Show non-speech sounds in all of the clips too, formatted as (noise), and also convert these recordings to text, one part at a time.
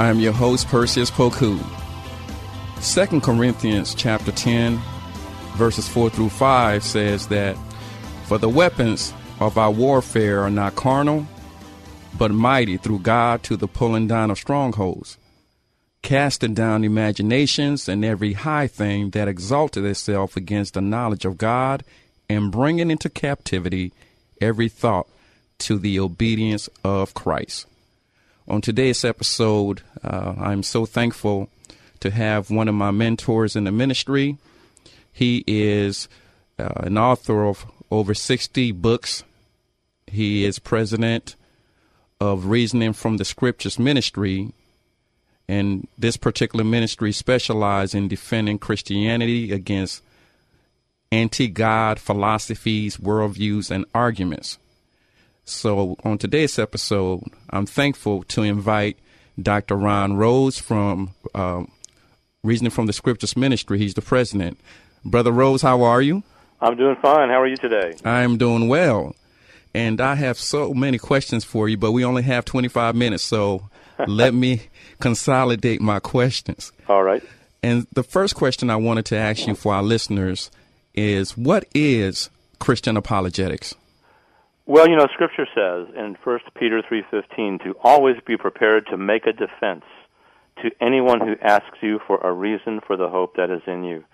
I am your host, Perseus Poku. 2 Corinthians chapter 10, verses 4 through 5 says that, For the weapons of our warfare are not carnal, but mighty through God to the pulling down of strongholds, casting down imaginations and every high thing that exalted itself against the knowledge of God, and bringing into captivity every thought to the obedience of Christ. On today's episode, uh, I'm so thankful to have one of my mentors in the ministry. He is uh, an author of over 60 books. He is president of Reasoning from the Scriptures Ministry. And this particular ministry specializes in defending Christianity against anti God philosophies, worldviews, and arguments. So, on today's episode, I'm thankful to invite Dr. Ron Rhodes from uh, Reasoning from the Scriptures Ministry. He's the president. Brother Rhodes, how are you? I'm doing fine. How are you today? I'm doing well. And I have so many questions for you, but we only have 25 minutes, so (laughs) let me consolidate my questions. All right. And the first question I wanted to ask you for our listeners is what is Christian apologetics? Well, you know, Scripture says in 1 Peter 3:15 to always be prepared to make a defense to anyone who asks you for a reason for the hope that is in you.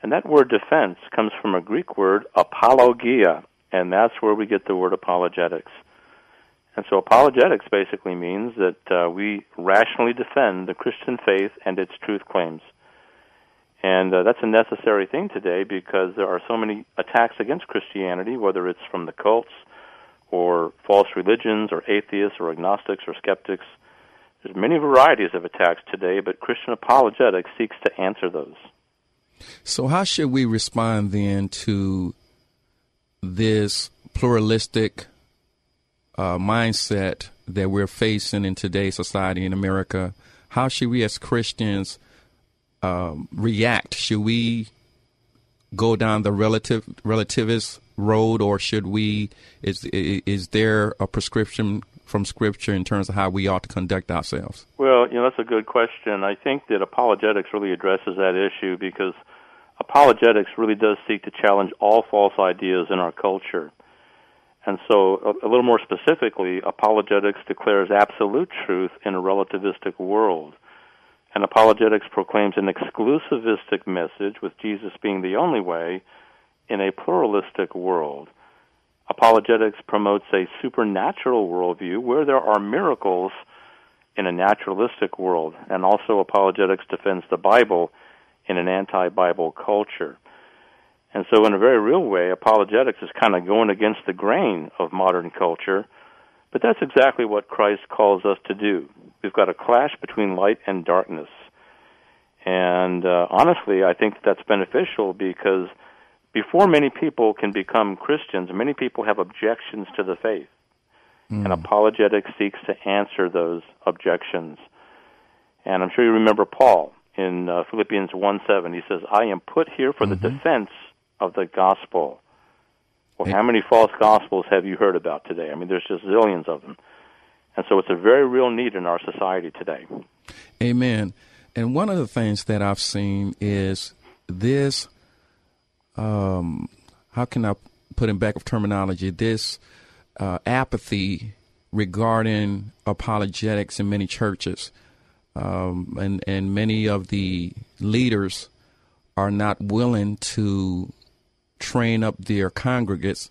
And that word defense comes from a Greek word apologia, and that's where we get the word apologetics. And so apologetics basically means that uh, we rationally defend the Christian faith and its truth claims. And uh, that's a necessary thing today because there are so many attacks against Christianity, whether it's from the cults or false religions or atheists or agnostics or skeptics. There's many varieties of attacks today, but Christian apologetics seeks to answer those. So, how should we respond then to this pluralistic uh, mindset that we're facing in today's society in America? How should we, as Christians, um, react? Should we go down the relative relativist road, or should we? Is is there a prescription from Scripture in terms of how we ought to conduct ourselves? Well, you know that's a good question. I think that apologetics really addresses that issue because apologetics really does seek to challenge all false ideas in our culture. And so, a, a little more specifically, apologetics declares absolute truth in a relativistic world. And apologetics proclaims an exclusivistic message, with Jesus being the only way, in a pluralistic world. Apologetics promotes a supernatural worldview where there are miracles in a naturalistic world, and also apologetics defends the Bible in an anti Bible culture. And so, in a very real way, apologetics is kind of going against the grain of modern culture, but that's exactly what Christ calls us to do. We've got a clash between light and darkness. And uh, honestly, I think that's beneficial because before many people can become Christians, many people have objections to the faith. Mm. And apologetics seeks to answer those objections. And I'm sure you remember Paul in uh, Philippians 1 7. He says, I am put here for mm-hmm. the defense of the gospel. Well, how many false gospels have you heard about today? I mean, there's just zillions of them. And so it's a very real need in our society today. Amen. And one of the things that I've seen is this um, how can I put in back of terminology, this uh, apathy regarding apologetics in many churches. Um, and, and many of the leaders are not willing to train up their congregates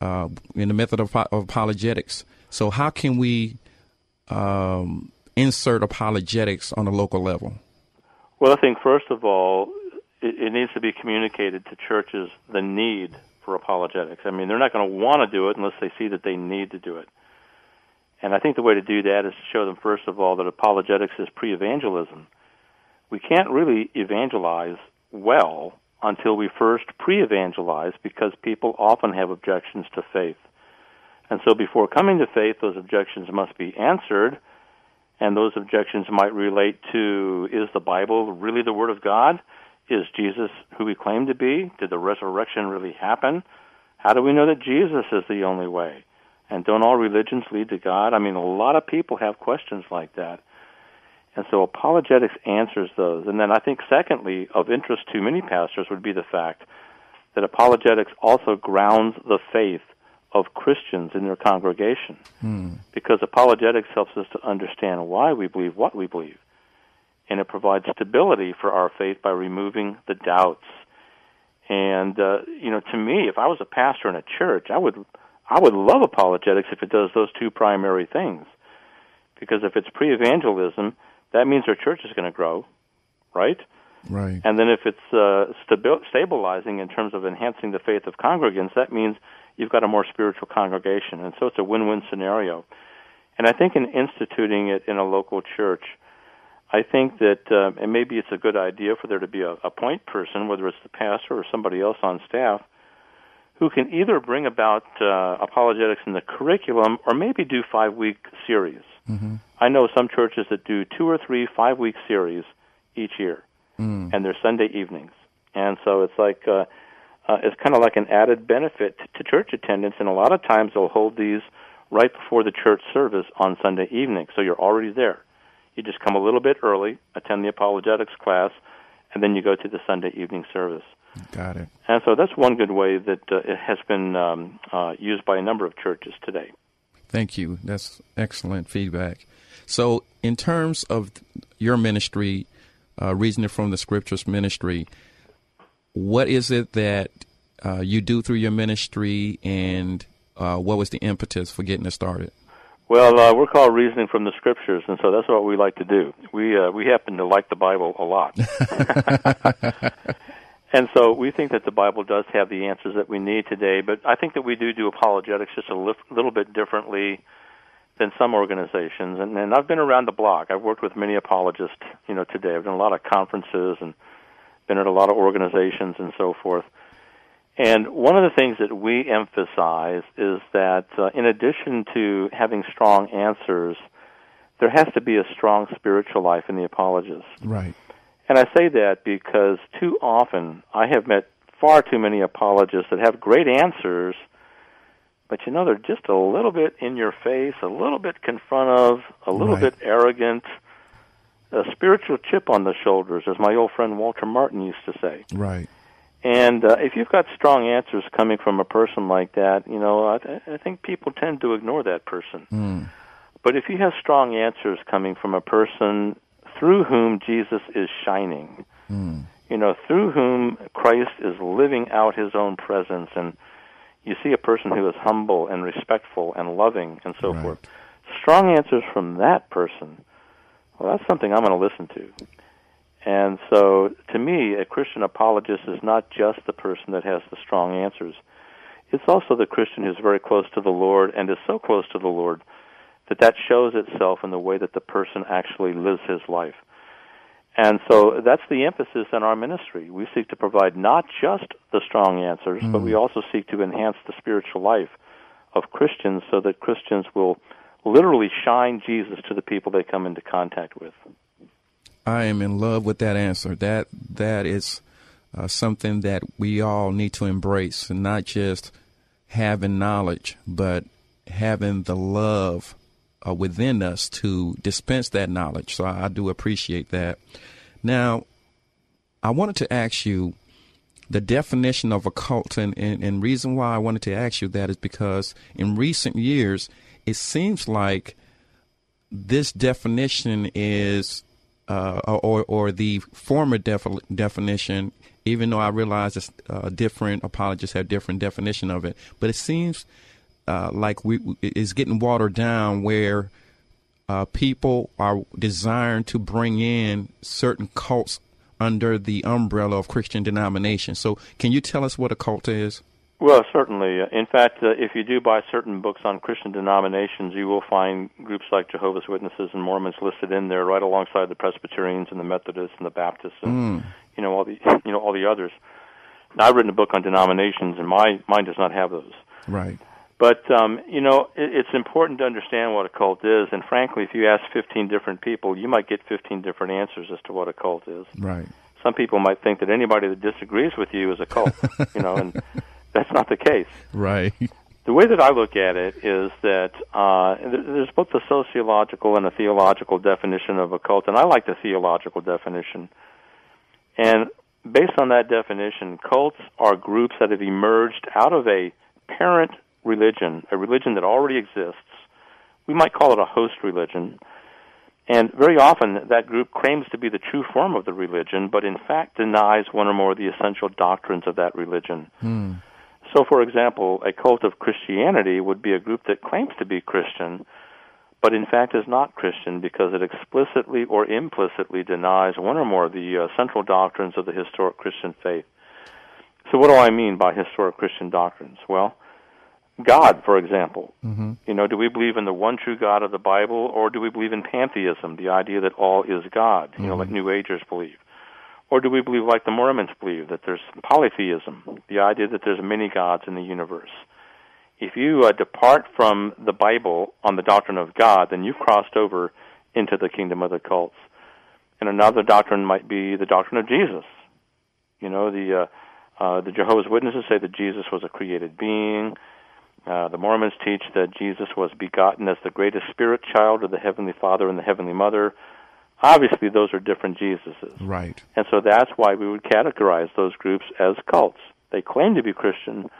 uh, in the method of, of apologetics. So, how can we um, insert apologetics on a local level? Well, I think first of all, it, it needs to be communicated to churches the need for apologetics. I mean, they're not going to want to do it unless they see that they need to do it. And I think the way to do that is to show them, first of all, that apologetics is pre evangelism. We can't really evangelize well until we first pre evangelize because people often have objections to faith. And so before coming to faith, those objections must be answered. And those objections might relate to is the Bible really the Word of God? Is Jesus who we claim to be? Did the resurrection really happen? How do we know that Jesus is the only way? And don't all religions lead to God? I mean, a lot of people have questions like that. And so apologetics answers those. And then I think, secondly, of interest to many pastors would be the fact that apologetics also grounds the faith of Christians in their congregation. Hmm. Because apologetics helps us to understand why we believe what we believe. And it provides stability for our faith by removing the doubts. And uh, you know, to me, if I was a pastor in a church, I would I would love apologetics if it does those two primary things. Because if it's pre-evangelism, that means our church is going to grow, right? Right. And then if it's uh, stabi- stabilizing in terms of enhancing the faith of congregants, that means you've got a more spiritual congregation. And so it's a win-win scenario. And I think in instituting it in a local church, I think that, uh, and maybe it's a good idea for there to be a, a point person, whether it's the pastor or somebody else on staff, who can either bring about uh, apologetics in the curriculum or maybe do five week series. Mm-hmm. I know some churches that do two or three five week series each year, mm. and they're Sunday evenings. And so it's like, uh, uh, it's kind of like an added benefit to church attendance, and a lot of times they'll hold these right before the church service on Sunday evening, so you're already there. You just come a little bit early, attend the apologetics class, and then you go to the Sunday evening service. Got it. And so that's one good way that uh, it has been um, uh, used by a number of churches today. Thank you. That's excellent feedback. So, in terms of your ministry, uh, reasoning from the scriptures ministry, what is it that uh, you do through your ministry, and uh, what was the impetus for getting it started? Well, uh, we're called reasoning from the scriptures, and so that's what we like to do. We uh, we happen to like the Bible a lot, (laughs) (laughs) and so we think that the Bible does have the answers that we need today. But I think that we do do apologetics just a li- little bit differently than some organizations. And, and I've been around the block. I've worked with many apologists, you know, today. I've done a lot of conferences and been at a lot of organizations and so forth. And one of the things that we emphasize is that uh, in addition to having strong answers, there has to be a strong spiritual life in the apologist. Right. And I say that because too often I have met far too many apologists that have great answers, but you know they're just a little bit in your face, a little bit confrontive, a little right. bit arrogant, a spiritual chip on the shoulders, as my old friend Walter Martin used to say. Right. And uh, if you've got strong answers coming from a person like that, you know, I, th- I think people tend to ignore that person. Mm. But if you have strong answers coming from a person through whom Jesus is shining, mm. you know, through whom Christ is living out his own presence, and you see a person who is humble and respectful and loving and so right. forth, strong answers from that person, well, that's something I'm going to listen to. And so, to me, a Christian apologist is not just the person that has the strong answers. It's also the Christian who's very close to the Lord and is so close to the Lord that that shows itself in the way that the person actually lives his life. And so that's the emphasis in our ministry. We seek to provide not just the strong answers, mm. but we mm. also seek to enhance the spiritual life of Christians so that Christians will literally shine Jesus to the people they come into contact with. I am in love with that answer. That that is uh, something that we all need to embrace, and not just having knowledge, but having the love uh, within us to dispense that knowledge. So I, do appreciate that. Now, I wanted to ask you the definition of a cult, and, and, and reason why I wanted to ask you that is because in recent years, it seems like this definition is uh, or or the former def- definition, even though I realize it's uh, different apologists have different definition of it, but it seems uh, like we is getting watered down where uh, people are desiring to bring in certain cults under the umbrella of Christian denomination. So, can you tell us what a cult is? Well, certainly. In fact, uh, if you do buy certain books on Christian denominations, you will find groups like Jehovah's Witnesses and Mormons listed in there, right alongside the Presbyterians and the Methodists and the Baptists and Mm. you know all the (laughs) you know all the others. Now, I've written a book on denominations, and my mine does not have those. Right. But um, you know, it, it's important to understand what a cult is. And frankly, if you ask 15 different people, you might get 15 different answers as to what a cult is. Right. Some people might think that anybody that disagrees with you is a cult, (laughs) you know, and that's not the case. Right. The way that I look at it is that uh, there's both a sociological and a theological definition of a cult, and I like the theological definition. And based on that definition, cults are groups that have emerged out of a parent religion, a religion that already exists. We might call it a host religion. And very often that group claims to be the true form of the religion, but in fact denies one or more of the essential doctrines of that religion. Hmm. So, for example, a cult of Christianity would be a group that claims to be Christian, but in fact is not Christian because it explicitly or implicitly denies one or more of the uh, central doctrines of the historic Christian faith. So, what do I mean by historic Christian doctrines? Well, God, for example. Mm-hmm. You know, do we believe in the one true God of the Bible, or do we believe in pantheism, the idea that all is God, you know, like New Agers believe? Or do we believe, like the Mormons believe, that there's polytheism, the idea that there's many gods in the universe? If you uh, depart from the Bible on the doctrine of God, then you've crossed over into the kingdom of the cults. And another doctrine might be the doctrine of Jesus. You know, the uh, uh, the Jehovah's Witnesses say that Jesus was a created being. Uh, the Mormons teach that Jesus was begotten as the greatest spirit child of the Heavenly Father and the Heavenly Mother. Obviously, those are different Jesuses. Right. And so that's why we would categorize those groups as cults. They claim to be Christian,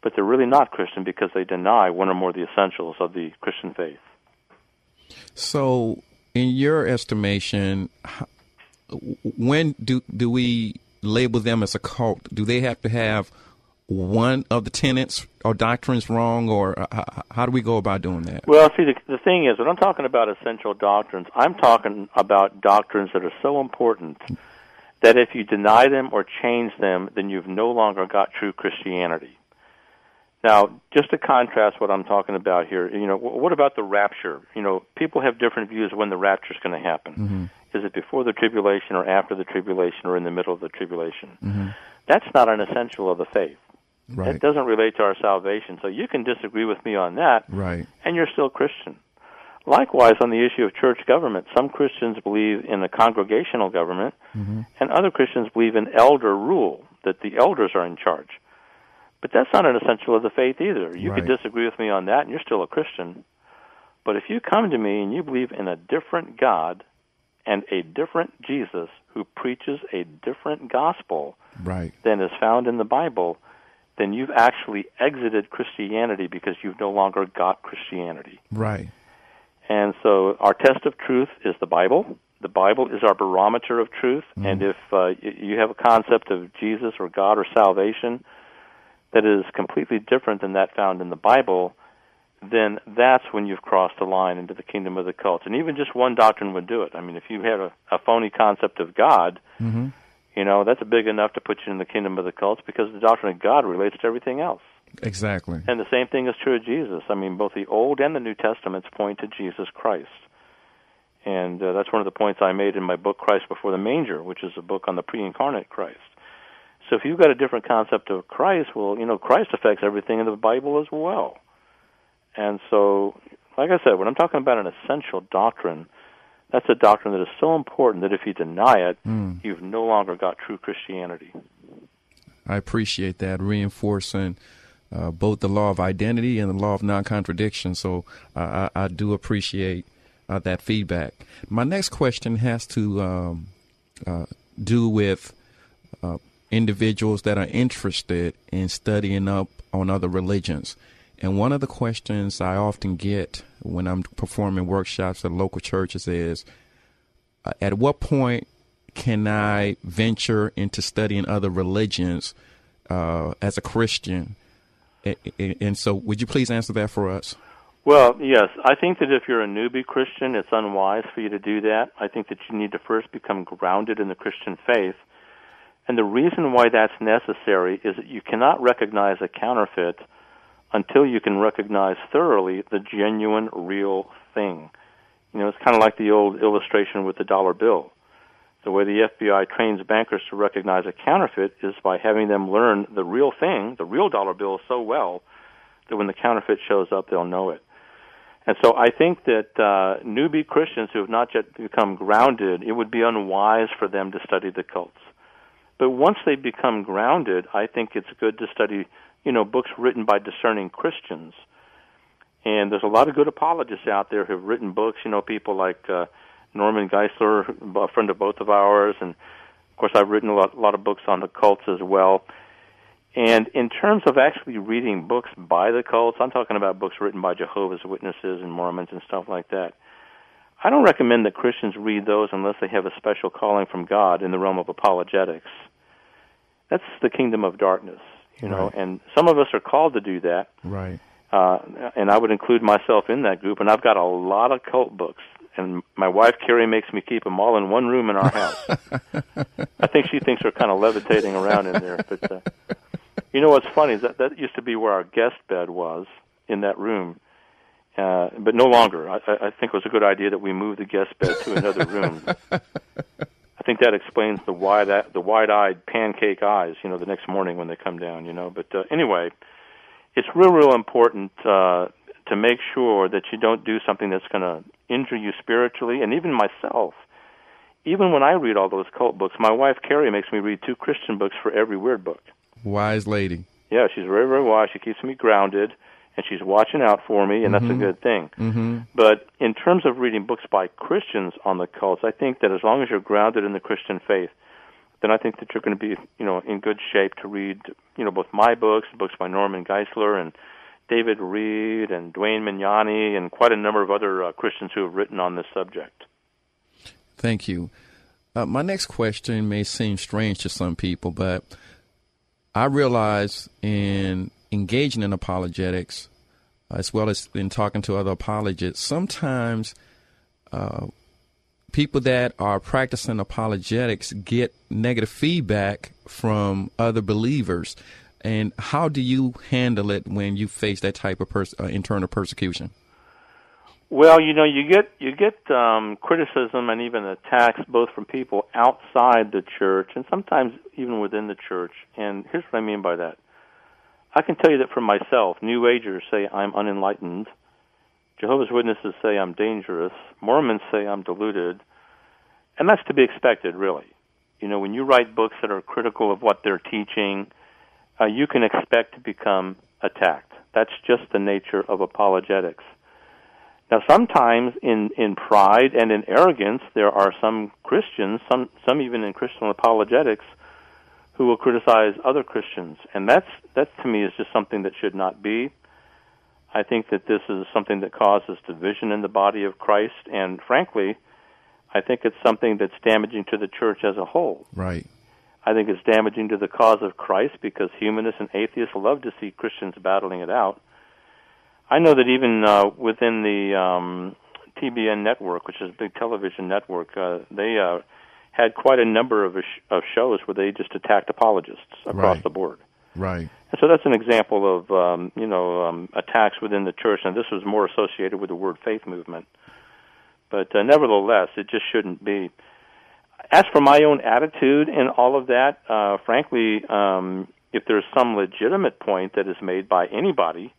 but they're really not Christian because they deny one or more of the essentials of the Christian faith. So, in your estimation, when do do we label them as a cult? Do they have to have one of the tenets or doctrines wrong, or uh, how do we go about doing that? Well, see, the, the thing is, when I'm talking about essential doctrines, I'm talking about doctrines that are so important that if you deny them or change them, then you've no longer got true Christianity. Now, just to contrast what I'm talking about here, you know, what about the rapture? You know, people have different views when the rapture is going to happen. Is it before the tribulation or after the tribulation or in the middle of the tribulation? That's not an essential of the faith. Right. It doesn't relate to our salvation. So you can disagree with me on that, Right. and you're still Christian. Likewise, on the issue of church government, some Christians believe in the congregational government, mm-hmm. and other Christians believe in elder rule, that the elders are in charge. But that's not an essential of the faith either. You could disagree with me on that, and you're still a Christian. But if you come to me and you believe in a different God and a different Jesus who preaches a different gospel Right. than is found in the Bible, then you've actually exited Christianity because you've no longer got Christianity. Right. And so our test of truth is the Bible. The Bible is our barometer of truth. And if uh, you have a concept of Jesus or God or salvation that is completely different than that found in the Bible, then that's when you've crossed the line into the kingdom of the cults. And even just one doctrine would do it. I mean, if you had a, a phony concept of God, Mm-hmm. You know, that's big enough to put you in the kingdom of the cults because the doctrine of God relates to everything else. Exactly. And the same thing is true of Jesus. I mean, both the Old and the New Testaments point to Jesus Christ. And uh, that's one of the points I made in my book, Christ Before the Manger, which is a book on the pre incarnate Christ. So if you've got a different concept of Christ, well, you know, Christ affects everything in the Bible as well. And so, like I said, when I'm talking about an essential doctrine, that's a doctrine that is so important that if you deny it, Mm. you've no longer got true Christianity. I appreciate that reinforcing uh, both the law of identity and the law of non-contradiction. So uh, I, I do appreciate uh, that feedback. My next question has to um, uh, do with uh, individuals that are interested in studying up on other religions. And one of the questions I often get when I'm performing workshops at local churches is, uh, at what point can I venture into studying other religions uh, as a Christian? A- a- And so, would you please answer that for us? Well, yes. I think that if you're a newbie Christian, it's unwise for you to do that. I think that you need to first become grounded in the Christian faith. And the reason why that's necessary is that you cannot recognize a counterfeit until you can recognize thoroughly the genuine, real thing. You know, it's kind of like the old illustration with the dollar bill. The way the FBI trains bankers to recognize a counterfeit is by having them learn the real thing, the real dollar bill, so well that when the counterfeit shows up, they'll know it. And so I think that uh, newbie Christians who have not yet become grounded, it would be unwise for them to study the cults. But once they become grounded, I think it's good to study, you know, books written by discerning Christians. And there's a lot of good apologists out there who've written books. You know, people like uh, Norman Geisler, a friend of both of ours, and of course I've written a lot, a lot of books on the cults as well. And in terms of actually reading books by the cults, I'm talking about books written by Jehovah's Witnesses and Mormons and stuff like that. I don't recommend that Christians read those unless they have a special calling from God in the realm of apologetics. That's the kingdom of darkness, you know, Right. and some of us are called to do that. Right. Uh, and I would include myself in that group. And I've got a lot of cult books, and my wife Kerri makes me keep them all in one room in our house. (laughs) I think she thinks they're kind of levitating around in there. But uh, you know what's funny is that that used to be where our guest bed was in that room, uh, but no longer. I, I I think it was a good idea that we move the guest bed to another room. (laughs) I think that explains the wide the wide-eyed pancake eyes, you know, the next morning when they come down, you know. But uh, anyway, it's real, real important uh, to make sure that you don't do something that's going to injure you spiritually, and even myself. Even when I read all those cult books, my wife Kerri makes me read two Christian books for every weird book. Wise lady. Yeah, she's very, very wise. She keeps me grounded, and she's watching out for me, and that's a good thing. Mm-hmm. But in terms of reading books by Christians on the cults, I think that as long as you're grounded in the Christian faith, then I think that you're going to be, you know, in good shape to read, you know, both my books, books by Norman Geisler and David Reed and Duane Magnani and quite a number of other uh, Christians who have written on this subject. Thank you. Uh, my next question may seem strange to some people, but I realize in engaging in apologetics, as well as in talking to other apologists, sometimes uh, people that are practicing apologetics get negative feedback from other believers. And how do you handle it when you face that type of pers- uh, internal persecution? Well, you know, you get you get um, criticism and even attacks both from people outside the church and sometimes even within the church. And here's what I mean by that. I can tell you that for myself, New Agers say I'm unenlightened. Jehovah's Witnesses say I'm dangerous. Mormons say I'm deluded. And that's to be expected, really. You know, when you write books that are critical of what they're teaching, uh, you can expect to become attacked. That's just the nature of apologetics. Now, sometimes in, in pride and in arrogance, there are some Christians, some, some even in Christian apologetics, who will criticize other Christians. And that's, that to me is just something that should not be. I think that this is something that causes division in the body of Christ, and frankly, I think it's something that's damaging to the church as a whole. Right. I think it's damaging to the cause of Christ because humanists and atheists love to see Christians battling it out. I know that even uh, within the um, TBN network, which is a big television network, uh, they uh, had quite a number of, of shows where they just attacked apologists across Right. the board. Right. And so that's an example of um, you know um, attacks within the church, and this was more associated with the word faith movement. But uh, nevertheless, it just shouldn't be. As for my own attitude in all of that, uh, frankly, um, if there's some legitimate point that is made by anybody,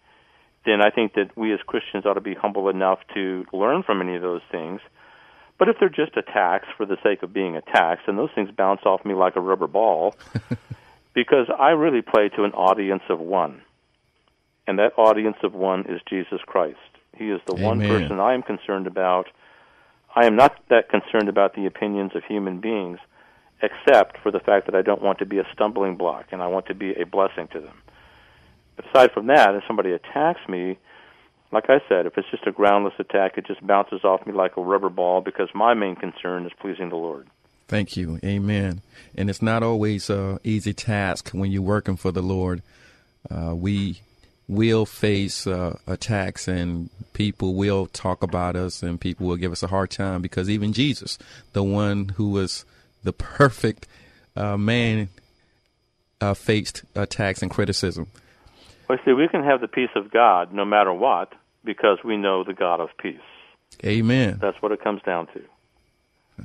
then I think that we as Christians ought to be humble enough to learn from any of those things. But if they're just attacks for the sake of being attacks, and those things bounce off me like a rubber ball, (laughs) because I really play to an audience of one. And that audience of one is Jesus Christ. He is the one person I am concerned about. I am not that concerned about the opinions of human beings, except for the fact that I don't want to be a stumbling block and I want to be a blessing to them. Aside from that, if somebody attacks me, like I said, if it's just a groundless attack, it just bounces off me like a rubber ball because my main concern is pleasing the Lord. Thank you. Amen. And it's not always a easy task when you're working for the Lord. Uh, we will face uh, attacks and people will talk about us and people will give us a hard time because even Jesus, the one who was the perfect uh, man uh, faced attacks and criticism. Well, see, we can have the peace of God no matter what because we know the God of peace. Amen. That's what it comes down to.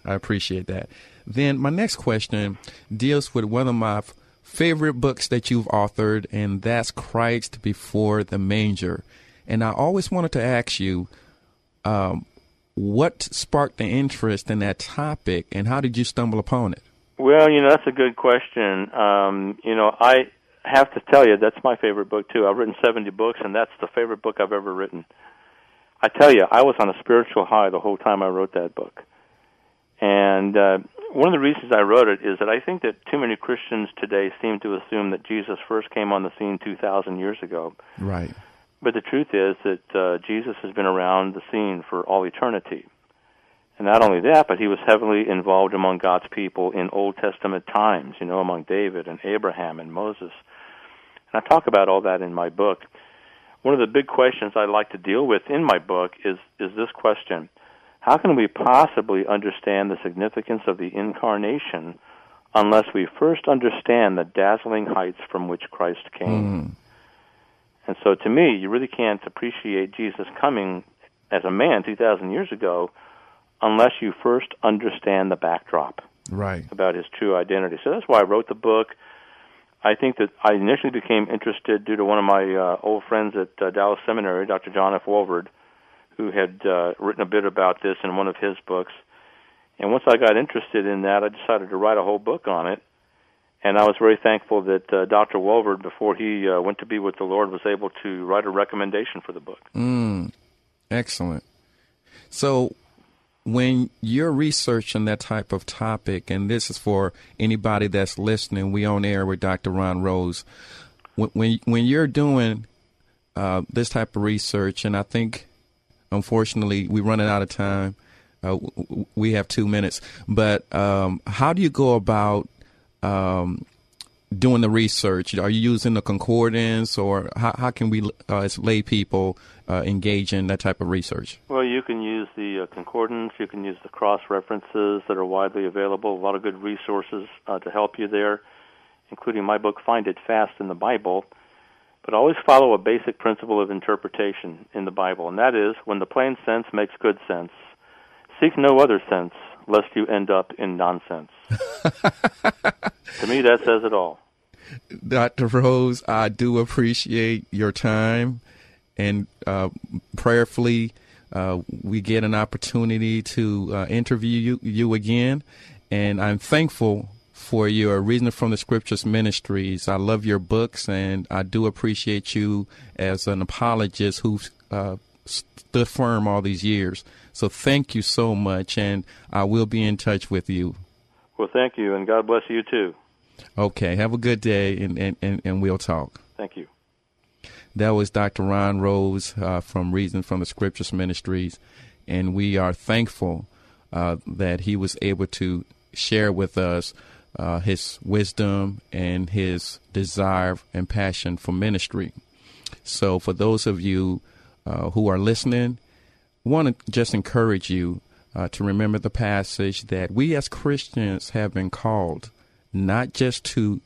I appreciate that. Then my next question deals with one of my f- favorite books that you've authored, and that's Christ Before the Manger. And I always wanted to ask you, um, what sparked the interest in that topic, and how did you stumble upon it? Well, you know, that's a good question. Um, you know, I have to tell you, that's my favorite book, too. I've written 70 books, and that's the favorite book I've ever written. I tell you, I was on a spiritual high the whole time I wrote that book. And uh, one of the reasons I wrote it is that I think that too many Christians today seem to assume that Jesus first came on the scene 2,000 years ago. Right. But the truth is that uh, Jesus has been around the scene for all eternity. And not only that, but he was heavily involved among God's people in Old Testament times, you know, among David and Abraham and Moses. And I talk about all that in my book. One of the big questions I like to deal with in my book is is this question: How can we possibly understand the significance of the incarnation unless we first understand the dazzling heights from which Christ came? Mm. And so, to me, you really can't appreciate Jesus coming as a man 2,000 years ago unless you first understand the backdrop Right. about his true identity. So that's why I wrote the book. I think that I initially became interested due to one of my uh, old friends at uh, Dallas Seminary, Dr. John F. Walvoord, who had uh, written a bit about this in one of his books. And once I got interested in that, I decided to write a whole book on it. And I was very thankful that uh, Dr. Walvoord, before he uh, went to be with the Lord, was able to write a recommendation for the book. Mm. Excellent. So, when you're researching that type of topic, and this is for anybody that's listening, we on air with Dr. Ron Rhodes. When when, when you're doing uh, this type of research, and I think, unfortunately, we're running out of time. Uh, we have two minutes, but um, how do you go about um, doing the research? Are you using the concordance, or how, how can we, uh, as lay people, uh, engage in that type of research? You can use the uh, concordance. You can use the cross references that are widely available. A lot of good resources uh, to help you there, including my book, Find It Fast in the Bible. But always follow a basic principle of interpretation in the Bible, and that is when the plain sense makes good sense, seek no other sense, lest you end up in nonsense. (laughs) to me, that says it all. Dr. Rhodes, I do appreciate your time, and uh, prayerfully, uh, we get an opportunity to uh, interview you, you again. And I'm thankful for your Reason from the Scriptures ministries. I love your books, and I do appreciate you as an apologist who uh, stood firm all these years. So thank you so much, and I will be in touch with you. Well, thank you, and God bless you too. Okay, have a good day, and, and, and, and we'll talk. Thank you. That was Dr. Ron Rhodes uh, from Reason from the Scriptures Ministries, and we are thankful uh, that he was able to share with us uh, his wisdom and his desire and passion for ministry. So, for those of you uh, who are listening, want to just encourage you uh, to remember the passage that we as Christians have been called not just to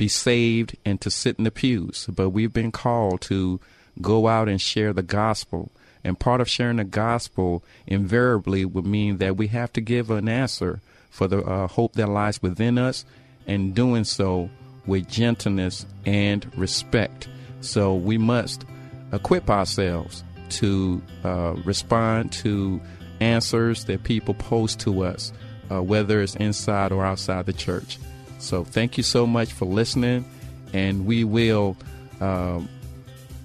be saved and to sit in the pews, but we've been called to go out and share the gospel. And part of sharing the gospel invariably would mean that we have to give an answer for the uh, hope that lies within us, and doing so with gentleness and respect. So we must equip ourselves to uh, respond to answers that people pose to us, uh, whether it's inside or outside the church. So thank you so much for listening, and we will uh,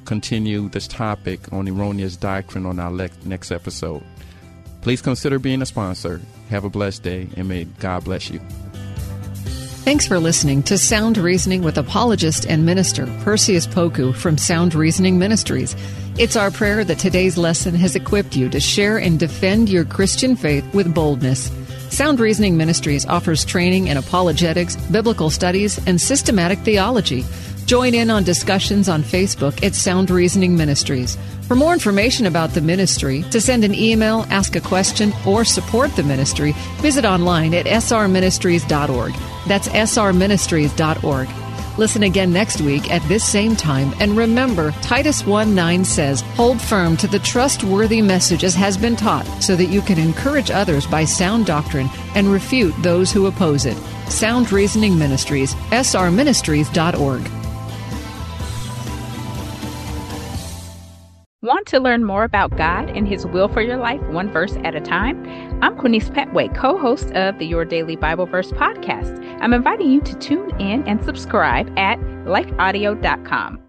continue this topic on erroneous doctrine on our le- next episode. Please consider being a sponsor. Have a blessed day, and may God bless you. Thanks for listening to Sound Reasoning with apologist and minister Perseus Poku from Sound Reasoning Ministries. It's our prayer that today's lesson has equipped you to share and defend your Christian faith with boldness. Sound Reasoning Ministries offers training in apologetics, biblical studies, and systematic theology. Join in on discussions on Facebook at Sound Reasoning Ministries. For more information about the ministry, to send an email, ask a question, or support the ministry, visit online at srministries.org. That's srministries.org. Listen again next week at this same time. And remember, Titus 1 9 says, Hold firm to the trustworthy message as has been taught, so that you can encourage others by sound doctrine and refute those who oppose it. Sound Reasoning Ministries, srministries.org. Want to learn more about God and His will for your life, one verse at a time? I'm Quinice Petway, co host of the Your Daily Bible Verse podcast. I'm inviting you to tune in and subscribe at lifeaudio.com.